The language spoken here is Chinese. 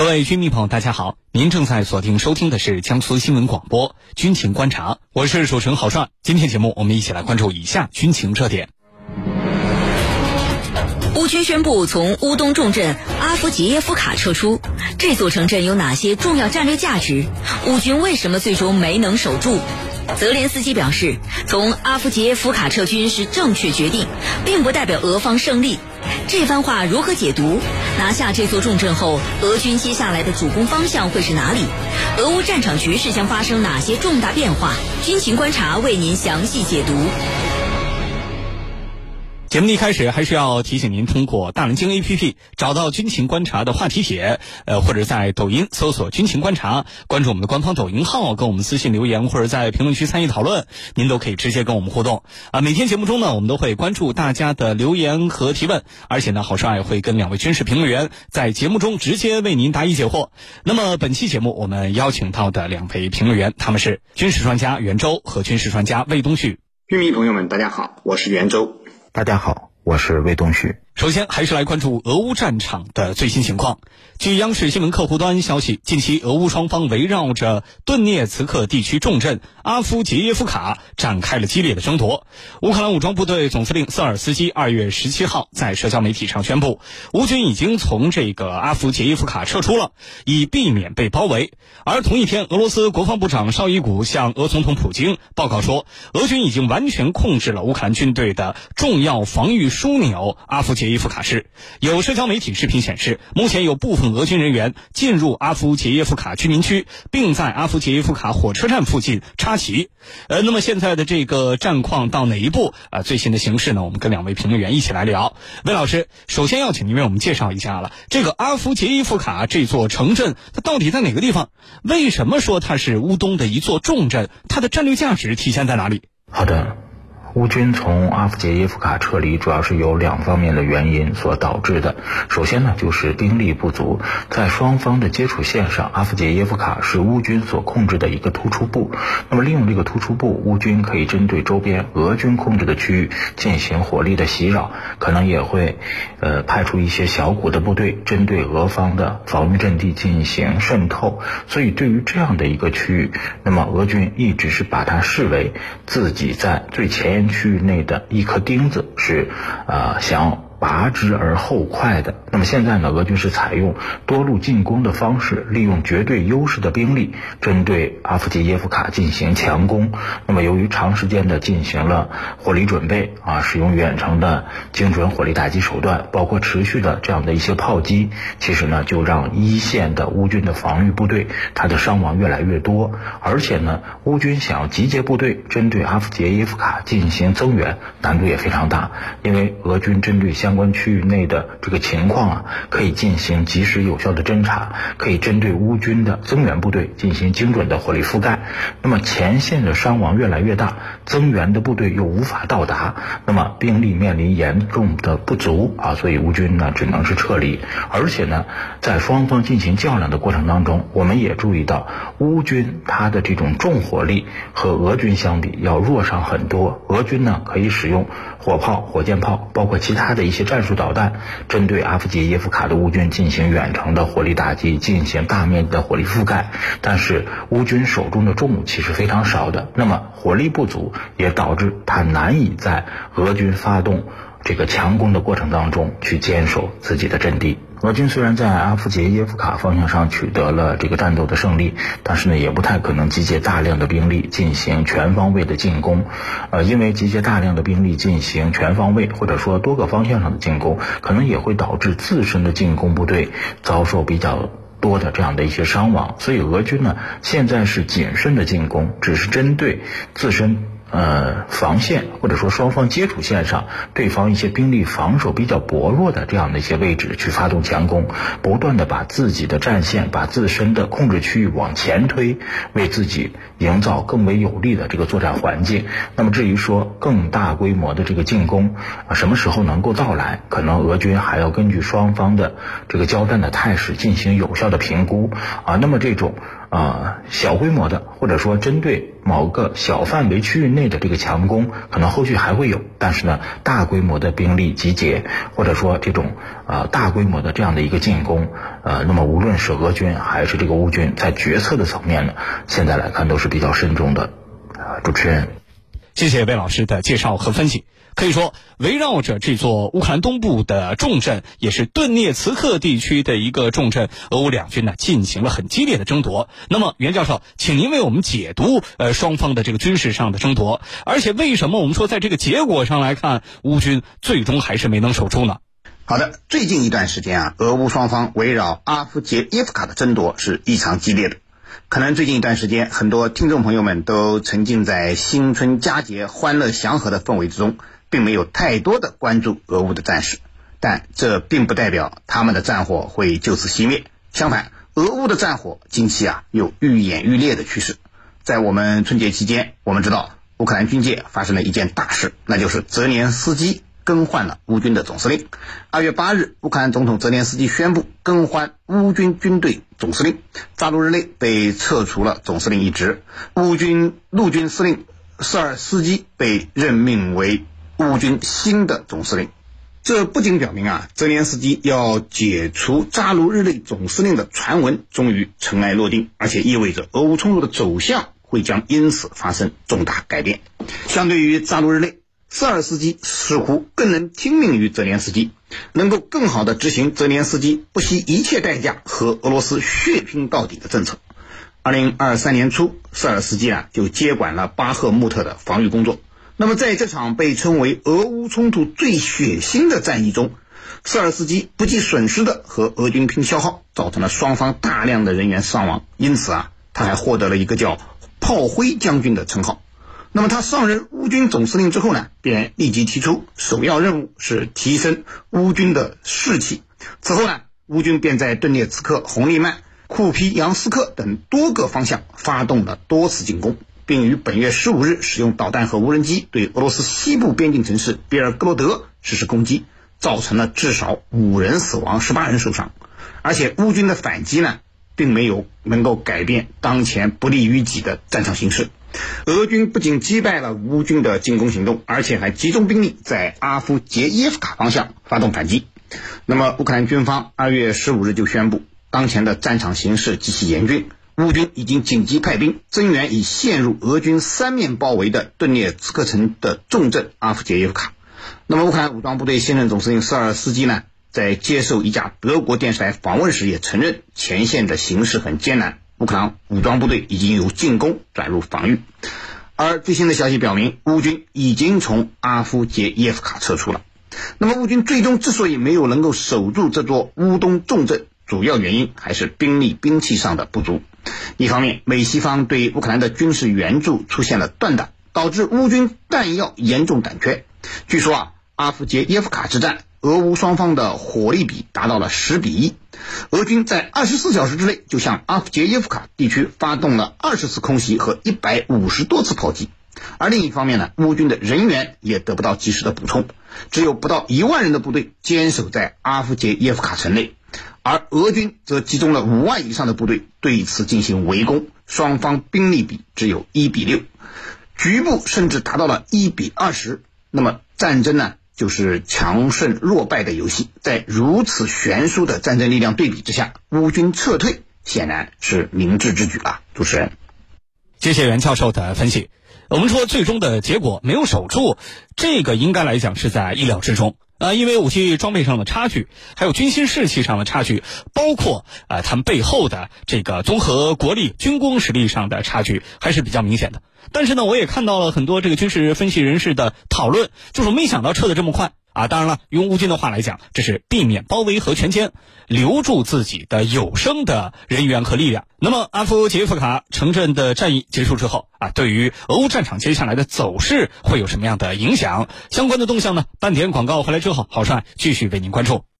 各位军迷朋友，大家好！您正在锁定收听的是江苏新闻广播《军情观察》，我是主持人郝帅。今天节目，我们一起来关注以下军情热点：乌军宣布从乌东重镇阿夫杰耶夫卡撤出，这座城镇有哪些重要战略价值？乌军为什么最终没能守住？泽连斯基表示，从阿夫杰耶夫卡撤军是正确决定，并不代表俄方胜利。这番话如何解读？拿下这座重镇后，俄军接下来的主攻方向会是哪里？俄乌战场局势将发生哪些重大变化？军情观察为您详细解读。节目一开始，还是要提醒您通过大南京 APP 找到军情观察的话题帖，呃，或者在抖音搜索“军情观察”，关注我们的官方抖音号，跟我们私信留言，或者在评论区参与讨论，您都可以直接跟我们互动。啊，每天节目中呢，我们都会关注大家的留言和提问，而且呢，郝帅会跟两位军事评论员在节目中直接为您答疑解惑。那么本期节目我们邀请到的两位评论员，他们是军事专家袁周和军事专家魏东旭。军迷朋友们，大家好，我是袁周。大家好，我是魏东旭。首先，还是来关注俄乌战场的最新情况。据央视新闻客户端消息，近期俄乌双方围绕着顿涅茨克地区重镇阿夫杰耶夫卡展开了激烈的争夺。乌克兰武装部队总司令瑟尔斯基二月十七号在社交媒体上宣布，乌军已经从这个阿夫杰耶夫卡撤出了，以避免被包围。而同一天，俄罗斯国防部长绍伊古向俄总统普京报告说，俄军已经完全控制了乌克兰军队的重要防御枢纽阿夫杰。伊夫卡市有社交媒体视频显示，目前有部分俄军人员进入阿夫杰耶夫卡居民区，并在阿夫杰耶夫卡火车站附近插旗。呃，那么现在的这个战况到哪一步？啊，最新的形势呢？我们跟两位评论员一起来聊。魏老师，首先要请您为我们介绍一下了，这个阿夫杰耶夫卡这座城镇，它到底在哪个地方？为什么说它是乌东的一座重镇？它的战略价值体现在哪里？好的。乌军从阿夫杰耶夫卡撤离，主要是有两方面的原因所导致的。首先呢，就是兵力不足，在双方的接触线上，阿夫杰耶夫卡是乌军所控制的一个突出部。那么，利用这个突出部，乌军可以针对周边俄军控制的区域进行火力的袭扰，可能也会，呃，派出一些小股的部队，针对俄方的防御阵地进行渗透。所以，对于这样的一个区域，那么俄军一直是把它视为自己在最前沿。区域内的一颗钉子是，呃，想。拔之而后快的。那么现在呢？俄军是采用多路进攻的方式，利用绝对优势的兵力，针对阿夫杰耶夫卡进行强攻。那么由于长时间的进行了火力准备啊，使用远程的精准火力打击手段，包括持续的这样的一些炮击，其实呢，就让一线的乌军的防御部队它的伤亡越来越多。而且呢，乌军想要集结部队针对阿夫杰耶夫卡进行增援，难度也非常大，因为俄军针对相相关区域内的这个情况啊，可以进行及时有效的侦查，可以针对乌军的增援部队进行精准的火力覆盖。那么前线的伤亡越来越大，增援的部队又无法到达，那么兵力面临严重的不足啊，所以乌军呢只能是撤离。而且呢，在双方进行较量的过程当中，我们也注意到乌军他的这种重火力和俄军相比要弱上很多。俄军呢可以使用火炮、火箭炮，包括其他的一些战术导弹针对阿夫杰耶夫卡的乌军进行远程的火力打击，进行大面积的火力覆盖，但是乌军手中的重武器是非常少的，那么火力不足也导致他难以在俄军发动这个强攻的过程当中去坚守自己的阵地。俄军虽然在阿夫杰耶夫卡方向上取得了这个战斗的胜利，但是呢，也不太可能集结大量的兵力进行全方位的进攻，呃，因为集结大量的兵力进行全方位或者说多个方向上的进攻，可能也会导致自身的进攻部队遭受比较多的这样的一些伤亡，所以俄军呢，现在是谨慎的进攻，只是针对自身。呃，防线或者说双方接触线上，对方一些兵力防守比较薄弱的这样的一些位置去发动强攻，不断的把自己的战线、把自身的控制区域往前推，为自己营造更为有利的这个作战环境。那么至于说更大规模的这个进攻啊，什么时候能够到来，可能俄军还要根据双方的这个交战的态势进行有效的评估啊。那么这种。啊小规模的，或者说针对某个小范围区域内的这个强攻，可能后续还会有，但是呢，大规模的兵力集结，或者说这种啊大规模的这样的一个进攻，呃，那么无论是俄军还是这个乌军，在决策的层面呢，现在来看都是比较慎重的。啊，主持人，谢谢魏老师的介绍和分析。可以说，围绕着这座乌克兰东部的重镇，也是顿涅茨克地区的一个重镇，俄乌两军呢进行了很激烈的争夺。那么，袁教授，请您为我们解读呃双方的这个军事上的争夺，而且为什么我们说在这个结果上来看，乌军最终还是没能守住呢？好的，最近一段时间啊，俄乌双方围绕阿夫杰耶夫卡的争夺是异常激烈的。可能最近一段时间，很多听众朋友们都沉浸在新春佳节欢乐祥和的氛围之中。并没有太多的关注俄乌的战事，但这并不代表他们的战火会就此熄灭。相反，俄乌的战火近期啊有愈演愈烈的趋势。在我们春节期间，我们知道乌克兰军界发生了一件大事，那就是泽连斯基更换了乌军的总司令。二月八日，乌克兰总统泽连斯基宣布更换乌军军队总司令，扎卢日内被撤除了总司令一职，乌军陆军司令瑟尔斯基被任命为。乌军新的总司令，这不仅表明啊，泽连斯基要解除扎卢日内总司令的传闻终于尘埃落定，而且意味着俄乌冲突的走向会将因此发生重大改变。相对于扎卢日内，瑟尔斯基似乎更能听命于泽连斯基，能够更好地执行泽连斯基不惜一切代价和俄罗斯血拼到底的政策。二零二三年初，瑟尔斯基啊就接管了巴赫穆特的防御工作。那么，在这场被称为俄乌冲突最血腥的战役中，塞尔斯基不计损失的和俄军拼消耗，造成了双方大量的人员伤亡。因此啊，他还获得了一个叫“炮灰将军”的称号。那么，他上任乌军总司令之后呢，便立即提出首要任务是提升乌军的士气。此后呢，乌军便在顿涅茨克、红利曼、库皮扬斯克等多个方向发动了多次进攻。并于本月十五日使用导弹和无人机对俄罗斯西部边境城市比尔格罗德实施攻击，造成了至少五人死亡、十八人受伤。而且乌军的反击呢，并没有能够改变当前不利于己的战场形势。俄军不仅击败了乌军的进攻行动，而且还集中兵力在阿夫杰耶夫卡方向发动反击。那么，乌克兰军方二月十五日就宣布，当前的战场形势极其严峻。乌军已经紧急派兵增援已陷入俄军三面包围的顿涅茨克城的重镇阿夫杰耶夫卡。那么，乌克兰武装部队现任总司令瑟尔斯基呢，在接受一家德国电视台访问时也承认，前线的形势很艰难，乌克兰武装部队已经由进攻转入防御。而最新的消息表明，乌军已经从阿夫杰耶夫卡撤出了。那么，乌军最终之所以没有能够守住这座乌东重镇，主要原因还是兵力兵器上的不足。一方面，美西方对乌克兰的军事援助出现了断档，导致乌军弹药严重短缺。据说啊，阿夫杰耶夫卡之战，俄乌双方的火力比达到了十比一，俄军在二十四小时之内就向阿夫杰耶夫卡地区发动了二十次空袭和一百五十多次炮击。而另一方面呢，乌军的人员也得不到及时的补充，只有不到一万人的部队坚守在阿夫杰耶夫卡城内。而俄军则集中了五万以上的部队对此进行围攻，双方兵力比只有一比六，局部甚至达到了一比二十。那么战争呢，就是强胜弱败的游戏。在如此悬殊的战争力量对比之下，乌军撤退显然是明智之举了。主持人，谢谢袁教授的分析。我们说最终的结果没有守住，这个应该来讲是在意料之中。啊，因为武器装备上的差距，还有军心士气上的差距，包括啊他们背后的这个综合国力、军工实力上的差距，还是比较明显的。但是呢，我也看到了很多这个军事分析人士的讨论，就是没想到撤的这么快。啊，当然了，用乌军的话来讲，这是避免包围和全歼，留住自己的有生的人员和力量。那么，阿夫杰夫卡城镇的战役结束之后啊，对于俄乌战场接下来的走势会有什么样的影响？相关的动向呢？半点广告回来之后，好帅继续为您关注。